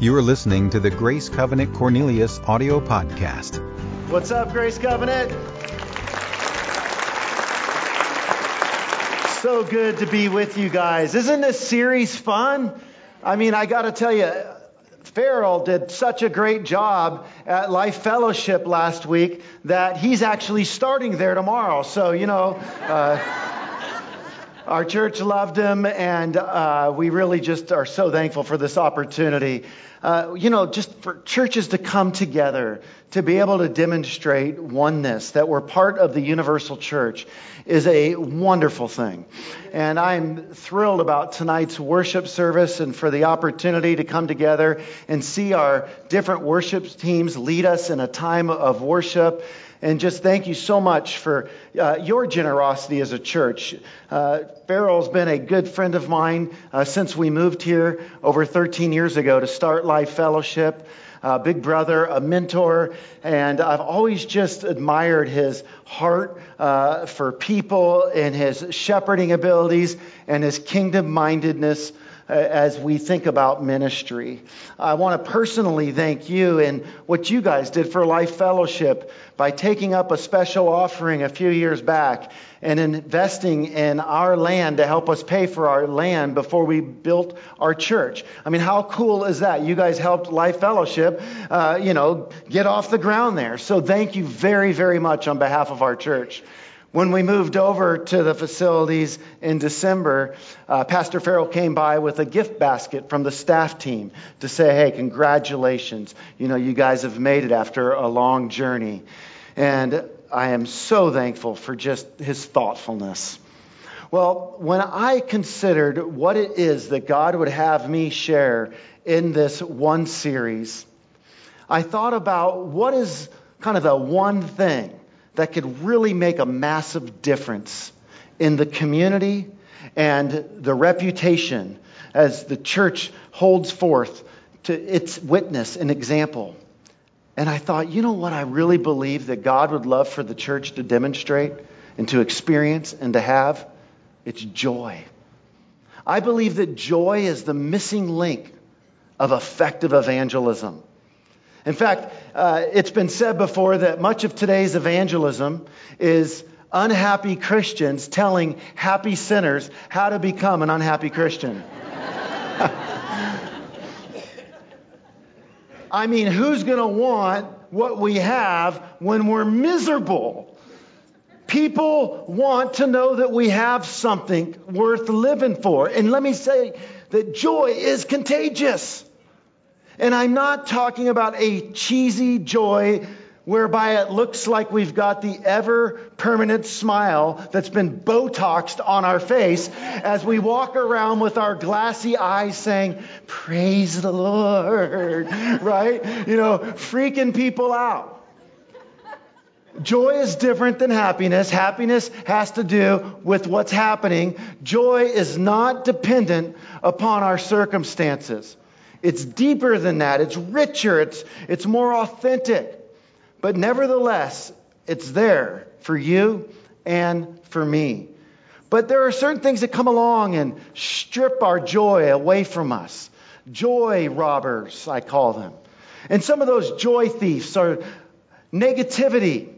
You are listening to the Grace Covenant Cornelius audio podcast. What's up, Grace Covenant? So good to be with you guys. Isn't this series fun? I mean, I got to tell you, Farrell did such a great job at Life Fellowship last week that he's actually starting there tomorrow. So, you know, uh, our church loved him, and uh, we really just are so thankful for this opportunity. Uh, you know, just for churches to come together, to be able to demonstrate oneness, that we're part of the universal church, is a wonderful thing. And I'm thrilled about tonight's worship service and for the opportunity to come together and see our different worship teams lead us in a time of worship and just thank you so much for uh, your generosity as a church. Uh, Farrell's been a good friend of mine uh, since we moved here over 13 years ago to start Life Fellowship. Uh, big brother, a mentor, and I've always just admired his heart uh, for people and his shepherding abilities and his kingdom mindedness as we think about ministry. I want to personally thank you and what you guys did for Life Fellowship by taking up a special offering a few years back and investing in our land to help us pay for our land before we built our church. I mean, how cool is that? You guys helped Life Fellowship, uh, you know, get off the ground there. So thank you very, very much on behalf of our church. When we moved over to the facilities in December, uh, Pastor Farrell came by with a gift basket from the staff team to say, hey, congratulations. You know, you guys have made it after a long journey. And I am so thankful for just his thoughtfulness. Well, when I considered what it is that God would have me share in this one series, I thought about what is kind of the one thing that could really make a massive difference in the community and the reputation as the church holds forth to its witness and example. And I thought, you know what I really believe that God would love for the church to demonstrate and to experience and to have? It's joy. I believe that joy is the missing link of effective evangelism. In fact, uh, it's been said before that much of today's evangelism is unhappy Christians telling happy sinners how to become an unhappy Christian. I mean, who's going to want what we have when we're miserable? People want to know that we have something worth living for. And let me say that joy is contagious. And I'm not talking about a cheesy joy whereby it looks like we've got the ever permanent smile that's been Botoxed on our face as we walk around with our glassy eyes saying, Praise the Lord, right? You know, freaking people out. Joy is different than happiness. Happiness has to do with what's happening. Joy is not dependent upon our circumstances. It's deeper than that. It's richer. It's, it's more authentic. But nevertheless, it's there for you and for me. But there are certain things that come along and strip our joy away from us. Joy robbers, I call them. And some of those joy thieves are negativity.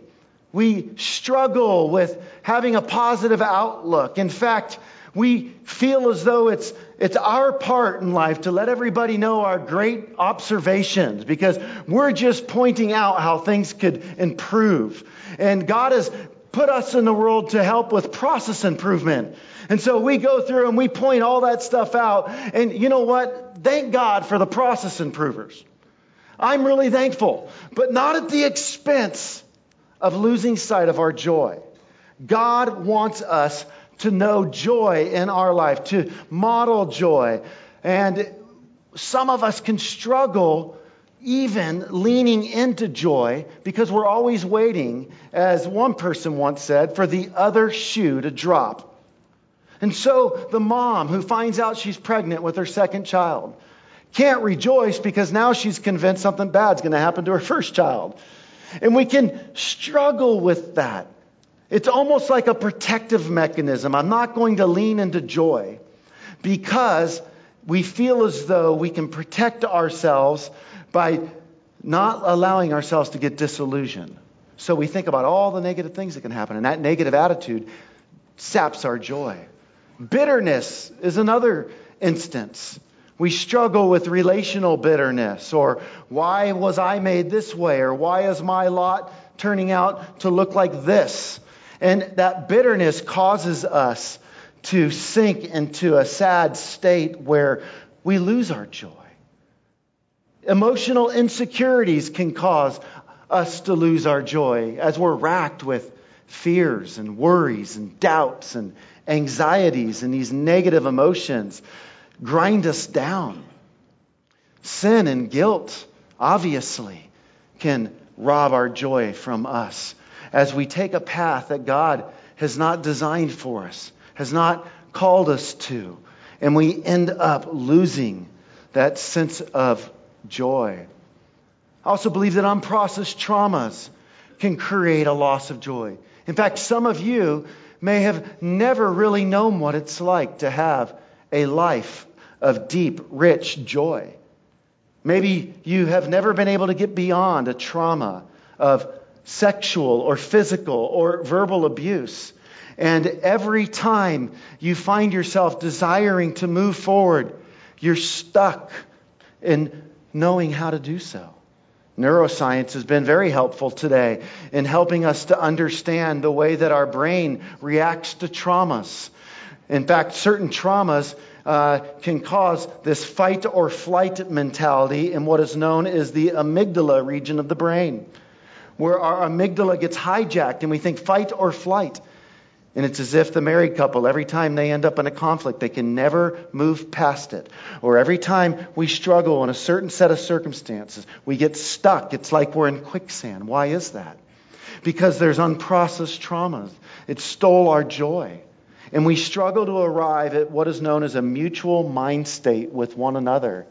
We struggle with having a positive outlook. In fact, we feel as though it's, it's our part in life to let everybody know our great observations because we're just pointing out how things could improve. And God has put us in the world to help with process improvement. And so we go through and we point all that stuff out. And you know what? Thank God for the process improvers. I'm really thankful, but not at the expense of losing sight of our joy. God wants us to know joy in our life, to model joy. And some of us can struggle even leaning into joy because we're always waiting, as one person once said, for the other shoe to drop. And so the mom who finds out she's pregnant with her second child can't rejoice because now she's convinced something bad's going to happen to her first child. And we can struggle with that. It's almost like a protective mechanism. I'm not going to lean into joy because we feel as though we can protect ourselves by not allowing ourselves to get disillusioned. So we think about all the negative things that can happen, and that negative attitude saps our joy. Bitterness is another instance. We struggle with relational bitterness, or why was I made this way, or why is my lot turning out to look like this? And that bitterness causes us to sink into a sad state where we lose our joy. Emotional insecurities can cause us to lose our joy as we're racked with fears and worries and doubts and anxieties and these negative emotions grind us down. Sin and guilt, obviously, can rob our joy from us as we take a path that God has not designed for us, has not called us to, and we end up losing that sense of joy. I also believe that unprocessed traumas can create a loss of joy. In fact, some of you may have never really known what it's like to have a life of deep, rich joy. Maybe you have never been able to get beyond a trauma of sexual or physical or verbal abuse. And every time you find yourself desiring to move forward, you're stuck in knowing how to do so. Neuroscience has been very helpful today in helping us to understand the way that our brain reacts to traumas. In fact, certain traumas uh, can cause this fight or flight mentality in what is known as the amygdala region of the brain, where our amygdala gets hijacked and we think fight or flight. And it's as if the married couple, every time they end up in a conflict, they can never move past it. Or every time we struggle in a certain set of circumstances, we get stuck. It's like we're in quicksand. Why is that? Because there's unprocessed traumas. It stole our joy. And we struggle to arrive at what is known as a mutual mind state with one another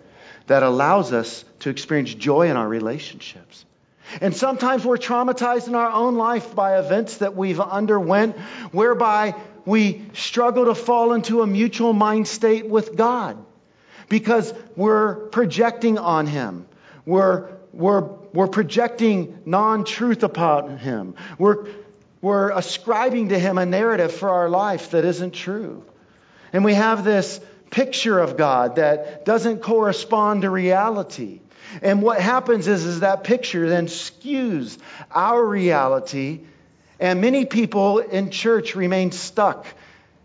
that allows us to experience joy in our relationships. And sometimes we're traumatized in our own life by events that we've underwent whereby we struggle to fall into a mutual mind state with God because we're projecting on Him. We're, we're, we're projecting non truth upon Him. We're, we're ascribing to Him a narrative for our life that isn't true. And we have this picture of God that doesn't correspond to reality. And what happens is, is that picture then skews our reality, and many people in church remain stuck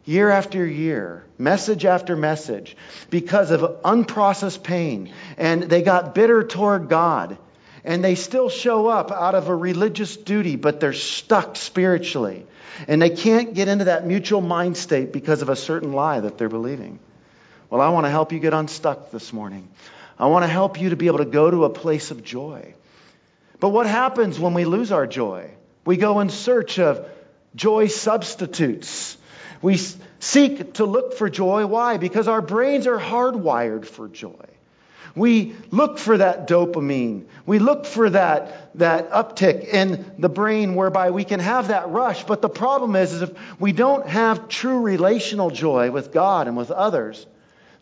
year after year, message after message, because of unprocessed pain. And they got bitter toward God. And they still show up out of a religious duty, but they're stuck spiritually. And they can't get into that mutual mind state because of a certain lie that they're believing. Well, I want to help you get unstuck this morning. I want to help you to be able to go to a place of joy. But what happens when we lose our joy? We go in search of joy substitutes. We seek to look for joy. Why? Because our brains are hardwired for joy. We look for that dopamine. We look for that, that uptick in the brain whereby we can have that rush. But the problem is, is if we don't have true relational joy with God and with others,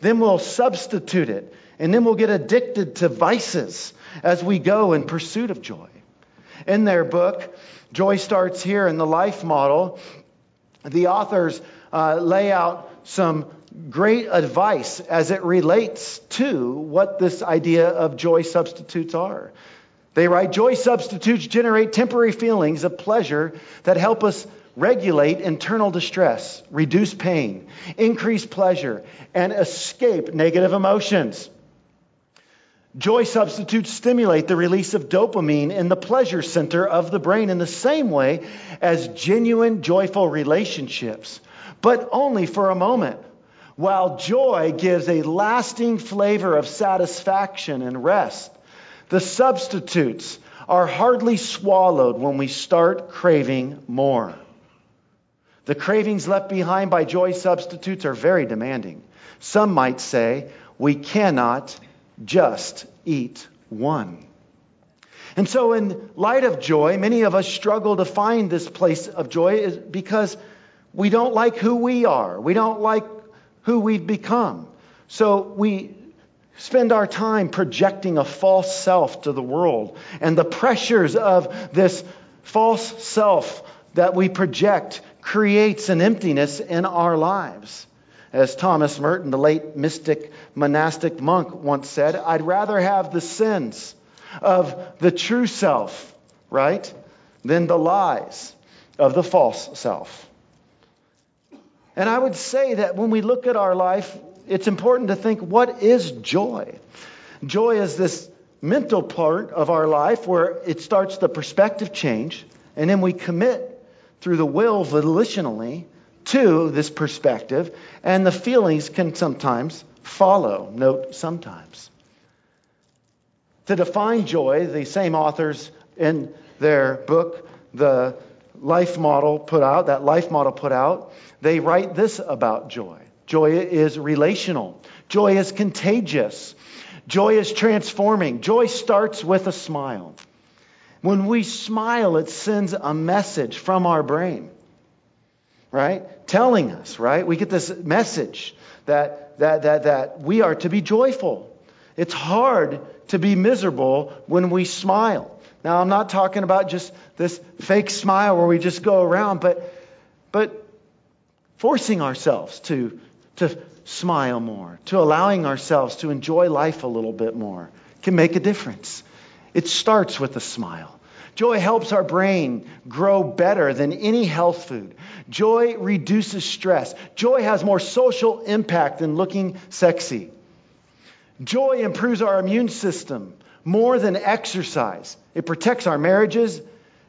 then we'll substitute it and then we'll get addicted to vices as we go in pursuit of joy. In their book, Joy Starts Here in the Life Model, the authors uh, lay out some great advice as it relates to what this idea of joy substitutes are. They write Joy substitutes generate temporary feelings of pleasure that help us regulate internal distress, reduce pain, increase pleasure, and escape negative emotions. Joy substitutes stimulate the release of dopamine in the pleasure center of the brain in the same way as genuine joyful relationships, but only for a moment. While joy gives a lasting flavor of satisfaction and rest, the substitutes are hardly swallowed when we start craving more. The cravings left behind by joy substitutes are very demanding. Some might say we cannot just eat one. And so, in light of joy, many of us struggle to find this place of joy because we don't like who we are. We don't like who we've become. So we spend our time projecting a false self to the world. And the pressures of this false self that we project creates an emptiness in our lives. As Thomas Merton, the late mystic monastic monk, once said, I'd rather have the sins of the true self, right, than the lies of the false self. And I would say that when we look at our life, it's important to think what is joy? Joy is this mental part of our life where it starts the perspective change, and then we commit through the will volitionally to this perspective, and the feelings can sometimes follow. Note sometimes. To define joy, the same authors in their book, the life model put out, that life model put out, they write this about joy. Joy is relational. Joy is contagious. Joy is transforming. Joy starts with a smile. When we smile, it sends a message from our brain, right? Telling us, right? We get this message that, that, that, that we are to be joyful. It's hard to be miserable when we smile. Now, I'm not talking about just this fake smile where we just go around, but, but forcing ourselves to, to smile more, to allowing ourselves to enjoy life a little bit more can make a difference. It starts with a smile. Joy helps our brain grow better than any health food. Joy reduces stress. Joy has more social impact than looking sexy. Joy improves our immune system more than exercise. It protects our marriages.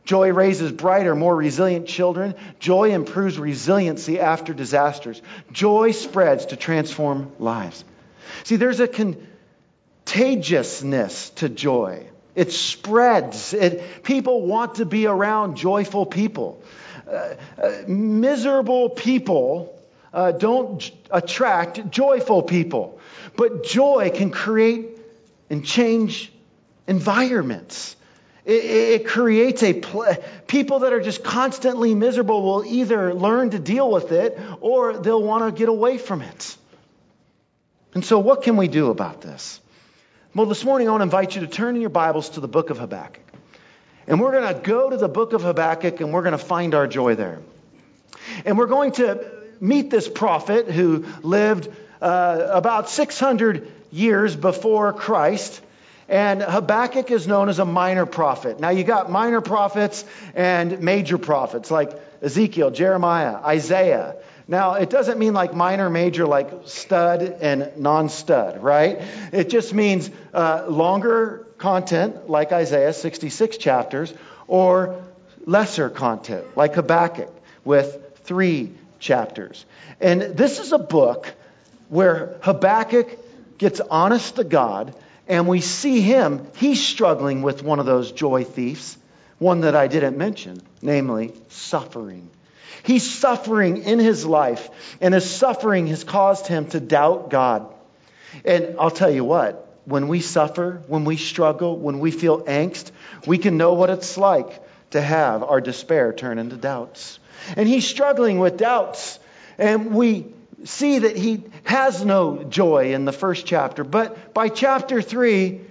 Joy raises brighter, more resilient children. Joy improves resiliency after disasters. Joy spreads to transform lives. See, there's a contagiousness to joy. It spreads. It, people want to be around joyful people. Uh, uh, miserable people uh, don't j- attract joyful people. But joy can create and change environments. It, it creates a pl- people that are just constantly miserable will either learn to deal with it or they'll want to get away from it. And so, what can we do about this? Well, this morning I want to invite you to turn in your Bibles to the book of Habakkuk. And we're going to go to the book of Habakkuk and we're going to find our joy there. And we're going to meet this prophet who lived uh, about 600 years before Christ. And Habakkuk is known as a minor prophet. Now, you got minor prophets and major prophets like Ezekiel, Jeremiah, Isaiah. Now, it doesn't mean like minor, major, like stud and non stud, right? It just means uh, longer content, like Isaiah, 66 chapters, or lesser content, like Habakkuk, with three chapters. And this is a book where Habakkuk gets honest to God, and we see him, he's struggling with one of those joy thieves, one that I didn't mention, namely suffering. He's suffering in his life, and his suffering has caused him to doubt God. And I'll tell you what, when we suffer, when we struggle, when we feel angst, we can know what it's like to have our despair turn into doubts. And he's struggling with doubts. And we see that he has no joy in the first chapter. But by chapter three,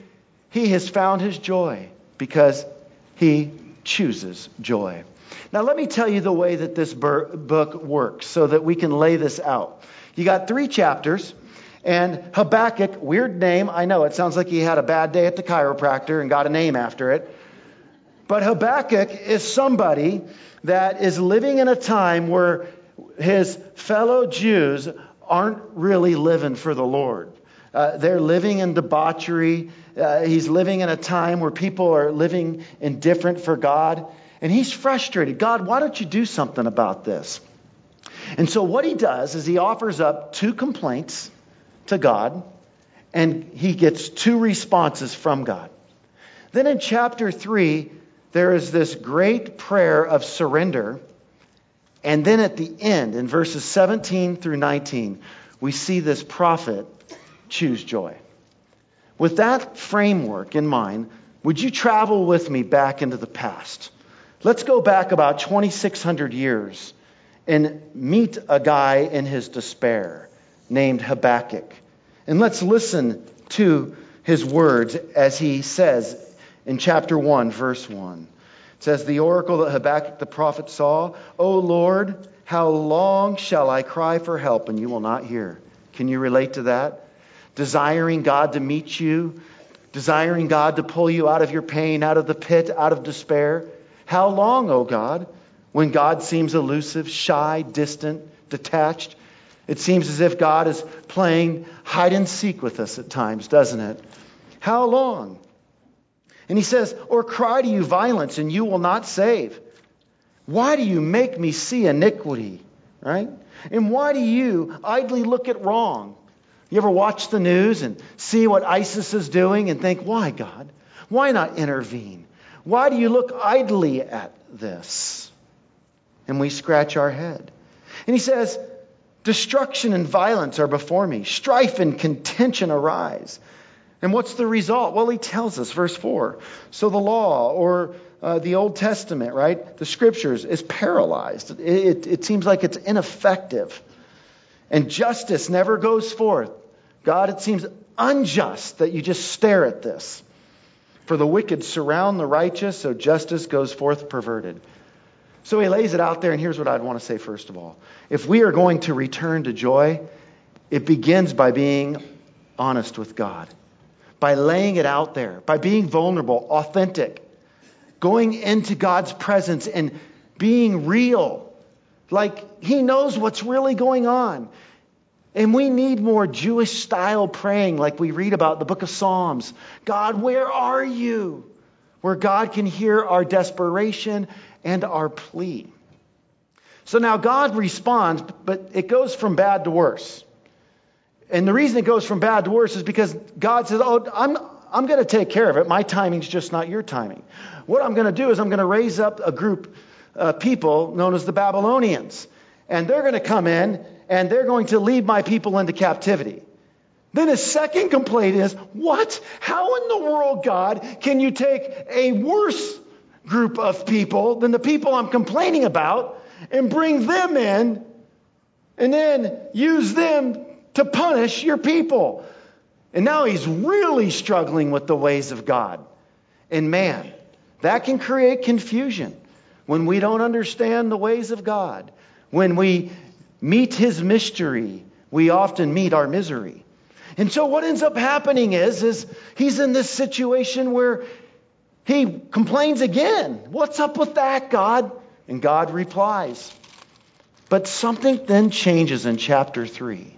he has found his joy because he chooses joy. Now, let me tell you the way that this book works so that we can lay this out. You got three chapters, and Habakkuk, weird name, I know it sounds like he had a bad day at the chiropractor and got a name after it. But Habakkuk is somebody that is living in a time where his fellow Jews aren't really living for the Lord. Uh, they're living in debauchery. Uh, he's living in a time where people are living indifferent for God. And he's frustrated. God, why don't you do something about this? And so what he does is he offers up two complaints to God, and he gets two responses from God. Then in chapter 3, there is this great prayer of surrender. And then at the end, in verses 17 through 19, we see this prophet choose joy. With that framework in mind, would you travel with me back into the past? Let's go back about 2,600 years and meet a guy in his despair named Habakkuk. And let's listen to his words as he says in chapter 1, verse 1. It says, The oracle that Habakkuk the prophet saw, O Lord, how long shall I cry for help and you will not hear? Can you relate to that? Desiring God to meet you, desiring God to pull you out of your pain, out of the pit, out of despair. How long, O God, when God seems elusive, shy, distant, detached? It seems as if God is playing hide and seek with us at times, doesn't it? How long? And he says, Or cry to you violence, and you will not save. Why do you make me see iniquity? Right? And why do you idly look at wrong? You ever watch the news and see what ISIS is doing and think, why, God? Why not intervene? Why do you look idly at this? And we scratch our head. And he says, Destruction and violence are before me, strife and contention arise. And what's the result? Well, he tells us, verse 4. So the law or uh, the Old Testament, right, the scriptures, is paralyzed. It, it, it seems like it's ineffective. And justice never goes forth. God, it seems unjust that you just stare at this. For the wicked surround the righteous, so justice goes forth perverted. So he lays it out there, and here's what I'd want to say first of all. If we are going to return to joy, it begins by being honest with God, by laying it out there, by being vulnerable, authentic, going into God's presence and being real. Like he knows what's really going on. And we need more Jewish style praying, like we read about the book of Psalms. God, where are you? Where God can hear our desperation and our plea. So now God responds, but it goes from bad to worse. And the reason it goes from bad to worse is because God says, Oh, I'm, I'm going to take care of it. My timing's just not your timing. What I'm going to do is I'm going to raise up a group of people known as the Babylonians. And they're going to come in and they're going to lead my people into captivity. Then his second complaint is, What? How in the world, God, can you take a worse group of people than the people I'm complaining about and bring them in and then use them to punish your people. And now he's really struggling with the ways of God. And man, that can create confusion when we don't understand the ways of God. When we meet his mystery, we often meet our misery. And so what ends up happening is, is he's in this situation where he complains again. What's up with that, God? And God replies. But something then changes in chapter 3.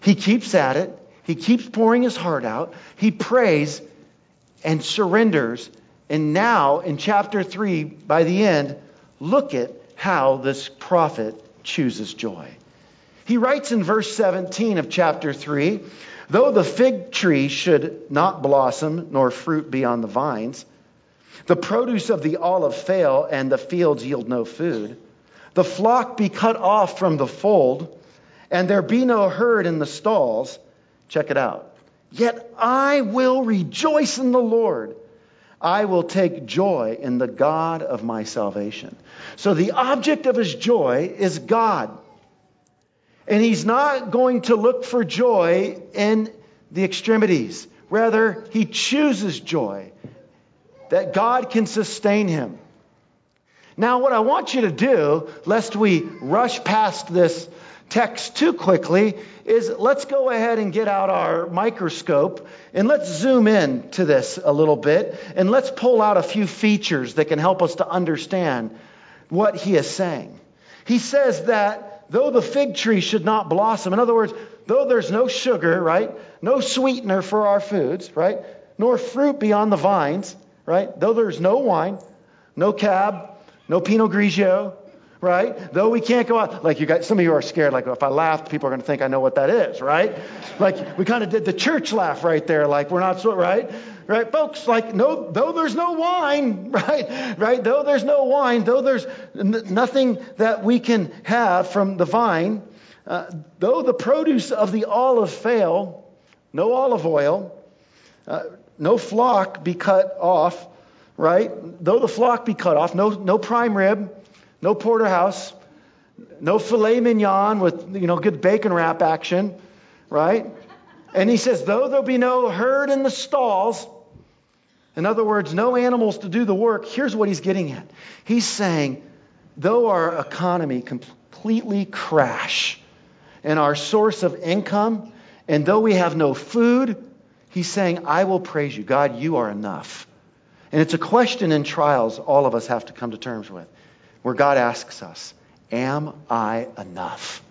He keeps at it, he keeps pouring his heart out, he prays and surrenders. And now, in chapter 3, by the end, look at how this prophet chooses joy. He writes in verse 17 of chapter 3 Though the fig tree should not blossom, nor fruit be on the vines, the produce of the olive fail, and the fields yield no food. The flock be cut off from the fold, and there be no herd in the stalls. Check it out. Yet I will rejoice in the Lord. I will take joy in the God of my salvation. So the object of his joy is God. And he's not going to look for joy in the extremities. Rather, he chooses joy that God can sustain him. Now, what I want you to do, lest we rush past this text too quickly, is let's go ahead and get out our microscope and let's zoom in to this a little bit and let's pull out a few features that can help us to understand what he is saying. He says that though the fig tree should not blossom, in other words, though there's no sugar, right, no sweetener for our foods, right, nor fruit beyond the vines, right? Though there's no wine, no cab, no Pinot Grigio, right? Though we can't go out, like you got, some of you are scared, like if I laugh, people are going to think I know what that is, right? Like we kind of did the church laugh right there, like we're not so, right? Right, folks, like no, though there's no wine, right? Right, though there's no wine, though there's n- nothing that we can have from the vine, uh, though the produce of the olive fail, no olive oil, uh, no flock be cut off, right? Though the flock be cut off, no, no prime rib, no porterhouse, no filet mignon with, you know, good bacon wrap action, right? And he says, though there'll be no herd in the stalls, in other words, no animals to do the work, here's what he's getting at. He's saying, though our economy completely crash and our source of income, and though we have no food, he's saying, I will praise you. God, you are enough. And it's a question in trials all of us have to come to terms with, where God asks us, Am I enough?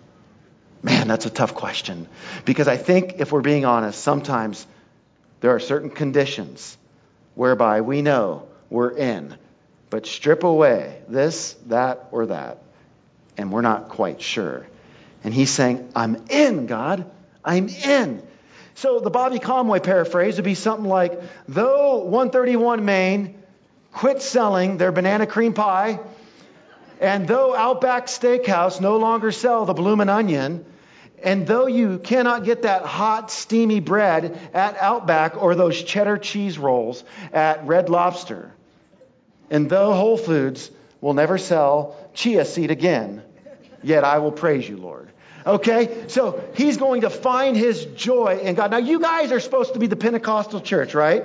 Man, that's a tough question. Because I think, if we're being honest, sometimes there are certain conditions whereby we know we're in, but strip away this, that, or that, and we're not quite sure. And he's saying, I'm in, God. I'm in. So the Bobby Conway paraphrase would be something like Though 131 Main quit selling their banana cream pie, and though Outback Steakhouse no longer sell the bloomin' onion, and though you cannot get that hot, steamy bread at Outback or those cheddar cheese rolls at Red Lobster, and though Whole Foods will never sell chia seed again, yet I will praise you, Lord. Okay? So he's going to find his joy in God. Now, you guys are supposed to be the Pentecostal church, right?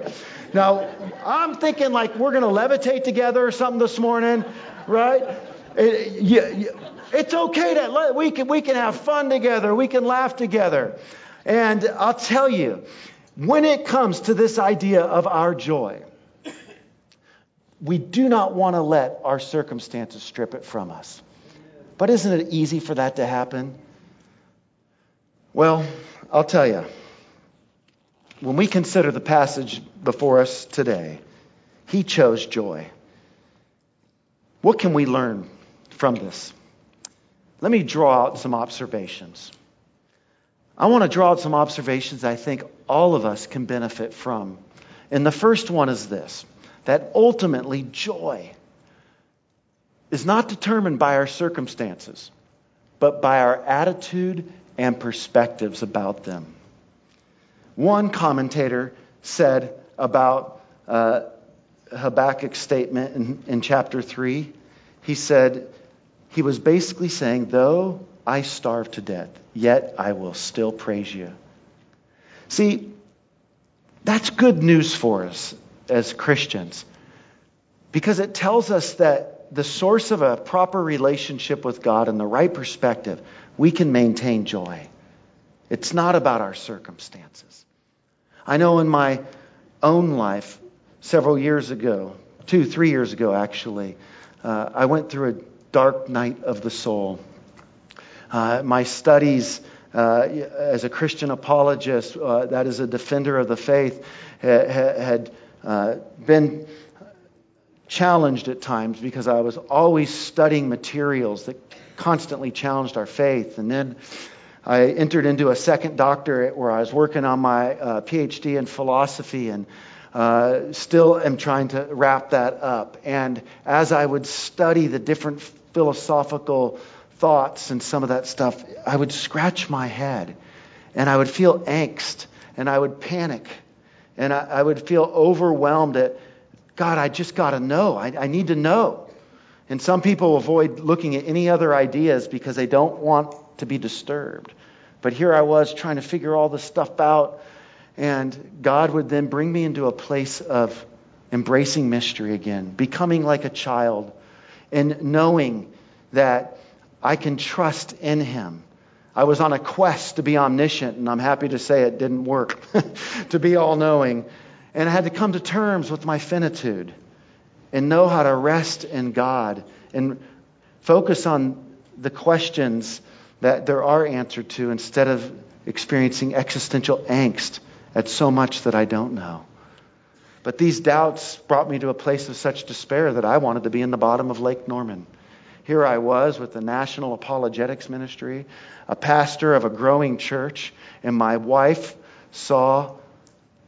Now, I'm thinking like we're going to levitate together or something this morning, right? Eh, it, you, it's okay to let, we can we can have fun together. We can laugh together. And I'll tell you, when it comes to this idea of our joy, we do not want to let our circumstances strip it from us. But isn't it easy for that to happen? Well, I'll tell you. When we consider the passage before us today, he chose joy. What can we learn from this? Let me draw out some observations. I want to draw out some observations I think all of us can benefit from. And the first one is this that ultimately joy is not determined by our circumstances, but by our attitude and perspectives about them. One commentator said about uh, Habakkuk's statement in, in chapter 3, he said, he was basically saying, Though I starve to death, yet I will still praise you. See, that's good news for us as Christians because it tells us that the source of a proper relationship with God and the right perspective, we can maintain joy. It's not about our circumstances. I know in my own life, several years ago, two, three years ago actually, uh, I went through a dark night of the soul. Uh, my studies uh, as a Christian apologist, uh, that is a defender of the faith, ha- had uh, been challenged at times because I was always studying materials that constantly challenged our faith. And then I entered into a second doctorate where I was working on my uh, PhD in philosophy and uh, still am trying to wrap that up. And as I would study the different philosophical thoughts and some of that stuff, I would scratch my head and I would feel angst and I would panic and I, I would feel overwhelmed at, God, I just got to know. I, I need to know. And some people avoid looking at any other ideas because they don't want to be disturbed. But here I was trying to figure all this stuff out, and God would then bring me into a place of embracing mystery again, becoming like a child, and knowing that I can trust in Him. I was on a quest to be omniscient, and I'm happy to say it didn't work, to be all knowing. And I had to come to terms with my finitude and know how to rest in God and focus on the questions that there are answered to instead of experiencing existential angst at so much that I don't know. But these doubts brought me to a place of such despair that I wanted to be in the bottom of Lake Norman. Here I was with the National Apologetics Ministry, a pastor of a growing church, and my wife saw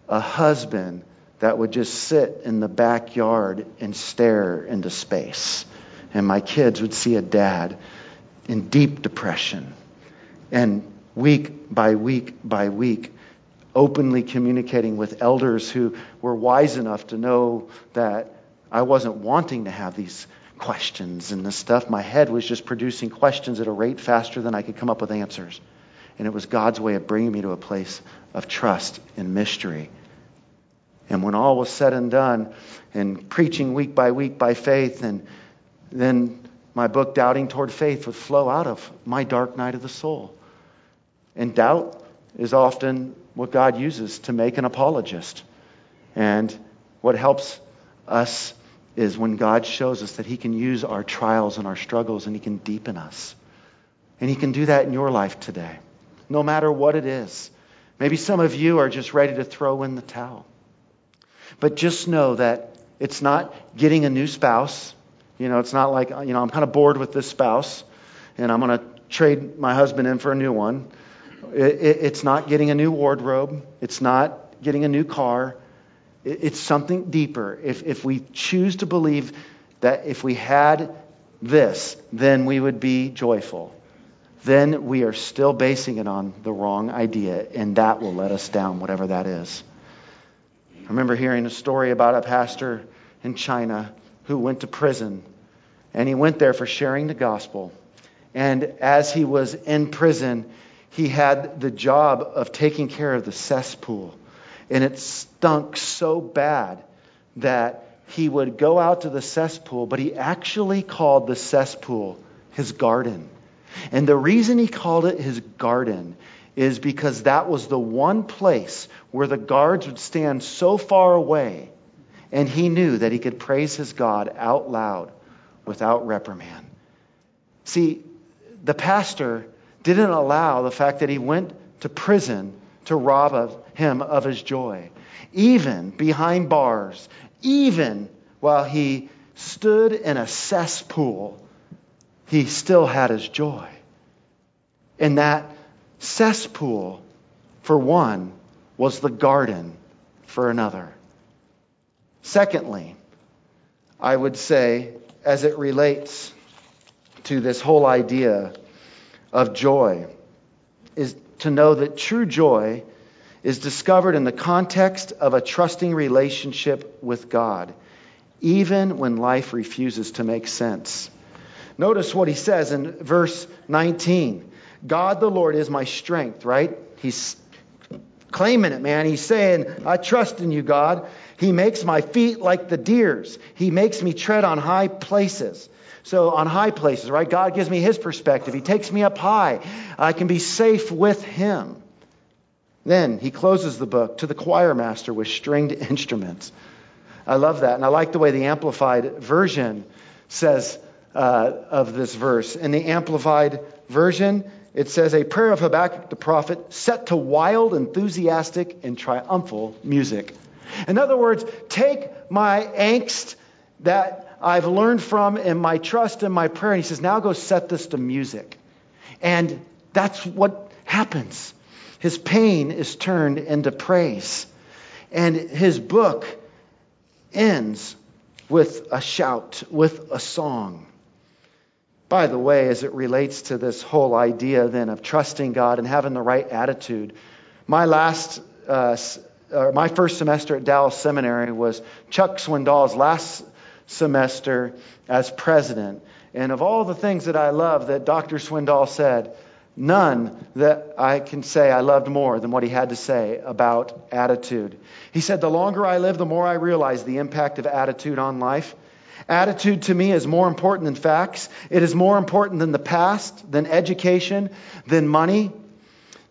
a husband that would just sit in the backyard and stare into space. And my kids would see a dad in deep depression. And week by week by week, openly communicating with elders who were wise enough to know that I wasn't wanting to have these questions and this stuff. My head was just producing questions at a rate faster than I could come up with answers. And it was God's way of bringing me to a place of trust and mystery. And when all was said and done, and preaching week by week by faith, and then my book, Doubting Toward Faith, would flow out of my dark night of the soul. And doubt is often what God uses to make an apologist. And what helps us is when God shows us that He can use our trials and our struggles and He can deepen us. And He can do that in your life today, no matter what it is. Maybe some of you are just ready to throw in the towel. But just know that it's not getting a new spouse. You know, it's not like, you know, I'm kind of bored with this spouse and I'm going to trade my husband in for a new one. It, it, it's not getting a new wardrobe. It's not getting a new car. It's something deeper. If, if we choose to believe that if we had this, then we would be joyful, then we are still basing it on the wrong idea, and that will let us down, whatever that is. I remember hearing a story about a pastor in China who went to prison, and he went there for sharing the gospel. And as he was in prison, he had the job of taking care of the cesspool. And it stunk so bad that he would go out to the cesspool, but he actually called the cesspool his garden. And the reason he called it his garden is because that was the one place where the guards would stand so far away, and he knew that he could praise his God out loud without reprimand. See, the pastor didn't allow the fact that he went to prison to rob of him of his joy. Even behind bars, even while he stood in a cesspool, he still had his joy. And that cesspool, for one, was the garden for another. Secondly, I would say, as it relates to this whole idea of joy is to know that true joy is discovered in the context of a trusting relationship with God, even when life refuses to make sense. Notice what he says in verse 19 God the Lord is my strength, right? He's claiming it, man. He's saying, I trust in you, God. He makes my feet like the deer's, He makes me tread on high places. So, on high places, right? God gives me His perspective. He takes me up high. I can be safe with Him. Then he closes the book to the choir master with stringed instruments. I love that. And I like the way the Amplified Version says uh, of this verse. In the Amplified Version, it says, A prayer of Habakkuk the prophet set to wild, enthusiastic, and triumphal music. In other words, take my angst that I've learned from in my trust and my prayer. And he says, now go set this to music. And that's what happens. His pain is turned into praise. And his book ends with a shout, with a song. By the way, as it relates to this whole idea then of trusting God and having the right attitude, my last, uh, my first semester at Dallas Seminary was Chuck Swindoll's last semester as president. And of all the things that I love that Dr. Swindoll said, none that I can say I loved more than what he had to say about attitude. He said, The longer I live, the more I realize the impact of attitude on life. Attitude to me is more important than facts. It is more important than the past, than education, than money,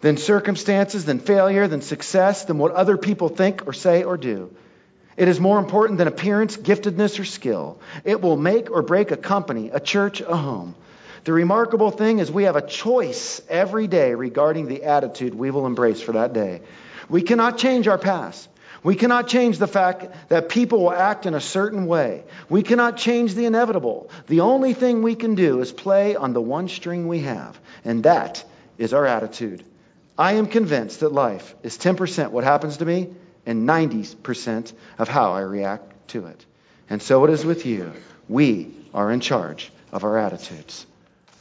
than circumstances, than failure, than success, than what other people think or say or do. It is more important than appearance, giftedness, or skill. It will make or break a company, a church, a home. The remarkable thing is we have a choice every day regarding the attitude we will embrace for that day. We cannot change our past. We cannot change the fact that people will act in a certain way. We cannot change the inevitable. The only thing we can do is play on the one string we have, and that is our attitude. I am convinced that life is 10% what happens to me and 90% of how I react to it. And so it is with you. We are in charge of our attitudes.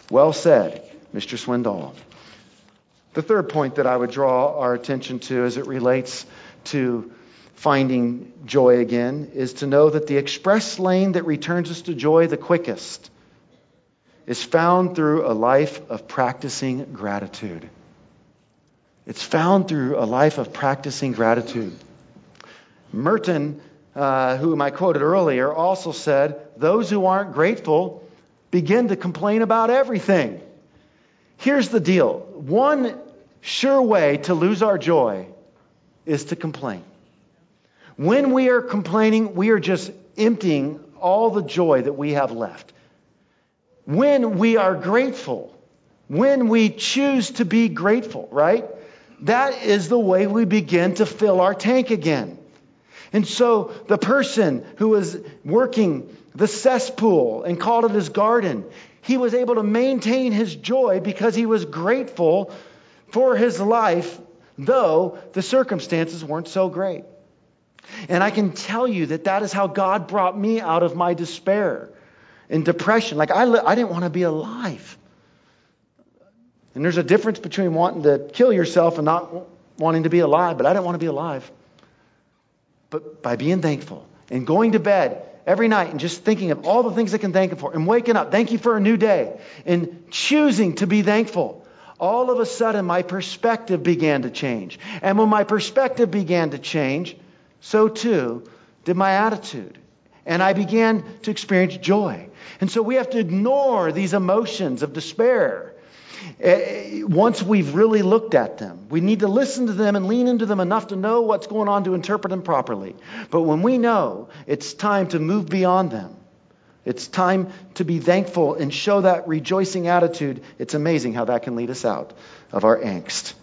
Well said, Mr. Swindoll. The third point that I would draw our attention to as it relates to finding joy again is to know that the express lane that returns us to joy the quickest is found through a life of practicing gratitude. It's found through a life of practicing gratitude. Merton, uh, whom I quoted earlier, also said, Those who aren't grateful begin to complain about everything. Here's the deal one sure way to lose our joy is to complain. When we are complaining, we are just emptying all the joy that we have left. When we are grateful, when we choose to be grateful, right? That is the way we begin to fill our tank again. And so the person who was working the cesspool and called it his garden, he was able to maintain his joy because he was grateful for his life, though the circumstances weren't so great. And I can tell you that that is how God brought me out of my despair and depression. Like, I, I didn't want to be alive. And there's a difference between wanting to kill yourself and not wanting to be alive, but I didn't want to be alive. But by being thankful and going to bed every night and just thinking of all the things I can thank Him for and waking up, thank you for a new day, and choosing to be thankful, all of a sudden my perspective began to change. And when my perspective began to change, so too did my attitude. And I began to experience joy. And so we have to ignore these emotions of despair Eh, eh, once we've really looked at them. We need to listen to them and lean into them enough to know what's going on to interpret them properly. But when we know it's time to move beyond them, it's time to be thankful and show that rejoicing attitude, it's amazing how that can lead us out of our angst.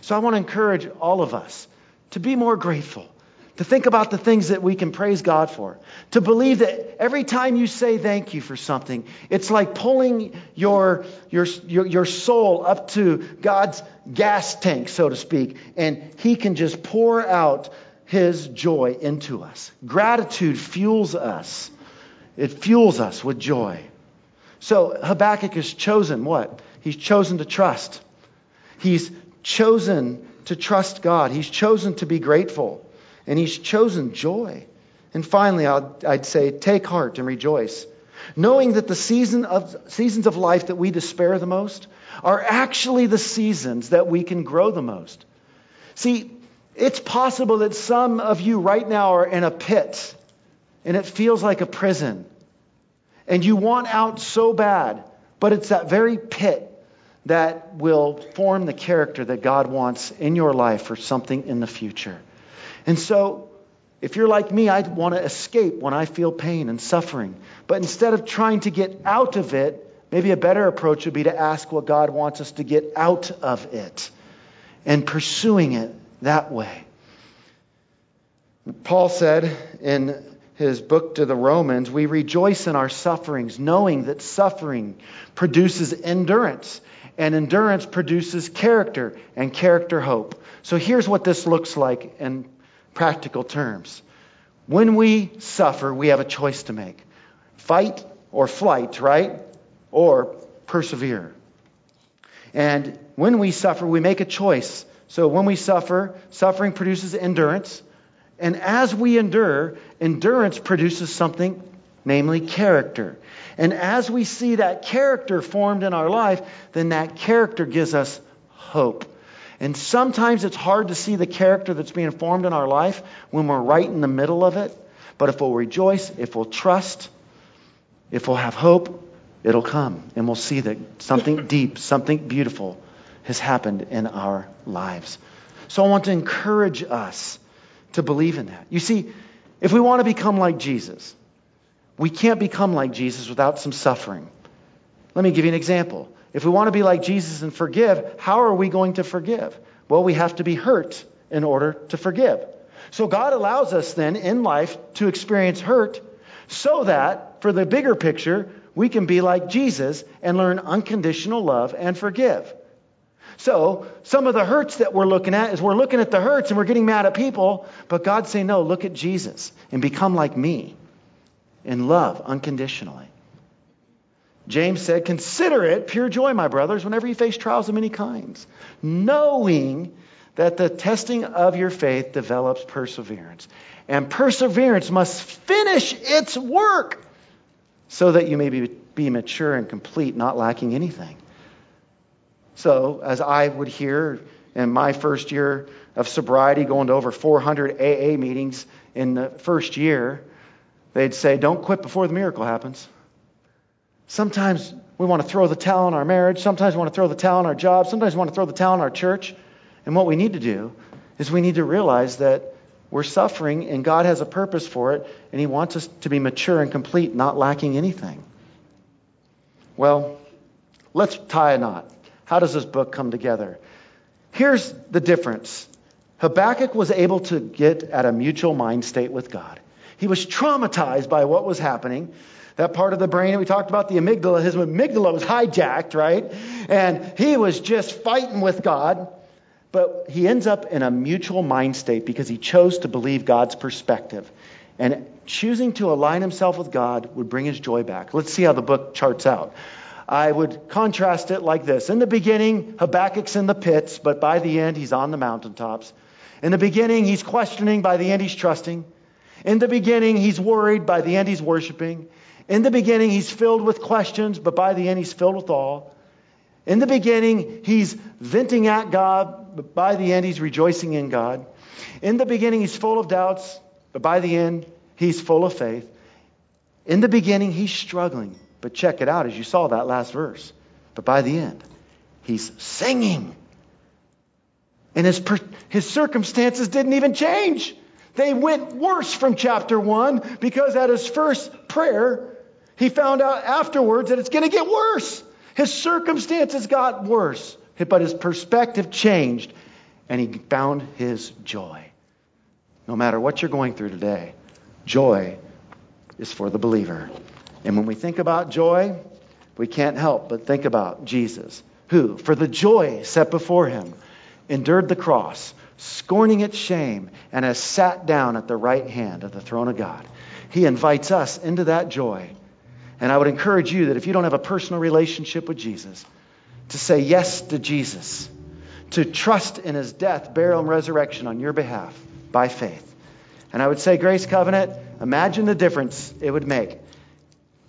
So I want to encourage all of us to be more grateful to think about the things that we can praise God for, to believe that every time you say thank you for something, it's like pulling your, your, your, your, soul up to God's gas tank, so to speak, and He can just pour out His joy into us. Gratitude fuels us, it fuels us with joy. So Habakkuk has chosen what? He's chosen to trust. He's chosen to trust God. He's chosen to be grateful and he's chosen joy. And finally, i would say, take heart and rejoice, knowing that the season of, seasons of life that we despair the most are actually the seasons that we can grow the most. See, it's possible that some of you right now are in a pit and it feels like a prison. And you want out so bad, but it's that very pit that will form the character that God wants in your life for something in the future. And so, if you're like me, I'd want to escape when I feel pain and suffering. But instead of trying to get out of it, maybe a better approach would be to ask what God wants us to get out of it and pursuing it that way. Paul said in his book to the Romans, we rejoice in our sufferings, knowing that suffering produces endurance, and endurance produces character, and character hope. So here's what this looks like in practical terms. When we suffer, we have a choice to make fight or flight, right? Or persevere. And when we suffer, we make a choice. So when we suffer, suffering produces endurance. And as we endure, endurance produces something, namely character. And as we see that character formed in our life, then that character gives us hope. And sometimes it's hard to see the character that's being formed in our life when we're right in the middle of it. But if we'll rejoice, if we'll trust, if we'll have hope, it'll come. And we'll see that something deep, something beautiful has happened in our lives. So I want to encourage us to believe in that. You see, if we want to become like Jesus, we can't become like Jesus without some suffering. Let me give you an example. If we want to be like Jesus and forgive, how are we going to forgive? Well, we have to be hurt in order to forgive. So God allows us then in life to experience hurt so that, for the bigger picture, we can be like Jesus and learn unconditional love and forgive. So, some of the hurts that we're looking at is we're looking at the hurts and we're getting mad at people, but God's saying, no, look at Jesus and become like me in love unconditionally. James said, Consider it pure joy, my brothers, whenever you face trials of many kinds, knowing that the testing of your faith develops perseverance. And perseverance must finish its work so that you may be, be mature and complete, not lacking anything. So, as I would hear in my first year of sobriety, going to over 400 AA meetings in the first year, they'd say, Don't quit before the miracle happens. Sometimes we want to throw the towel in our marriage. Sometimes we want to throw the towel in our job. Sometimes we want to throw the towel in our church. And what we need to do is we need to realize that we're suffering and God has a purpose for it, and He wants us to be mature and complete, not lacking anything. Well, let's tie a knot. How does this book come together? Here's the difference Habakkuk was able to get at a mutual mind state with God. He was traumatized by what was happening. That part of the brain we talked about, the amygdala, his amygdala was hijacked, right? And he was just fighting with God. But he ends up in a mutual mind state because he chose to believe God's perspective. And choosing to align himself with God would bring his joy back. Let's see how the book charts out. I would contrast it like this. In the beginning, Habakkuk's in the pits, but by the end, he's on the mountaintops. In the beginning, he's questioning. By the end, he's trusting. In the beginning, he's worried. By the end, he's worshiping. In the beginning, he's filled with questions, but by the end, he's filled with awe. In the beginning, he's venting at God, but by the end, he's rejoicing in God. In the beginning, he's full of doubts, but by the end, he's full of faith. In the beginning, he's struggling, but check it out as you saw that last verse. But by the end, he's singing. And his, his circumstances didn't even change. They went worse from chapter 1 because at his first prayer, he found out afterwards that it's going to get worse. His circumstances got worse, but his perspective changed and he found his joy. No matter what you're going through today, joy is for the believer. And when we think about joy, we can't help but think about Jesus, who, for the joy set before him, endured the cross, scorning its shame, and has sat down at the right hand of the throne of God. He invites us into that joy. And I would encourage you that if you don't have a personal relationship with Jesus, to say yes to Jesus, to trust in his death, burial, and resurrection on your behalf by faith. And I would say, Grace Covenant, imagine the difference it would make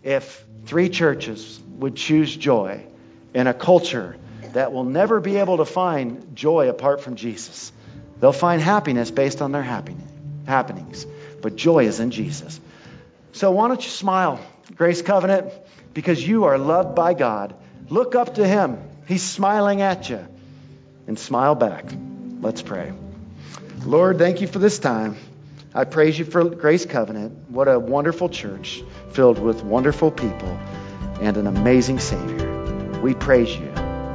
if three churches would choose joy in a culture that will never be able to find joy apart from Jesus. They'll find happiness based on their happenings, but joy is in Jesus. So why don't you smile, Grace Covenant, because you are loved by God. Look up to Him. He's smiling at you. And smile back. Let's pray. Lord, thank you for this time. I praise you for Grace Covenant. What a wonderful church filled with wonderful people and an amazing Savior. We praise you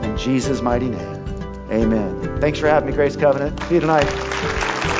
in Jesus' mighty name. Amen. Thanks for having me, Grace Covenant. See you tonight.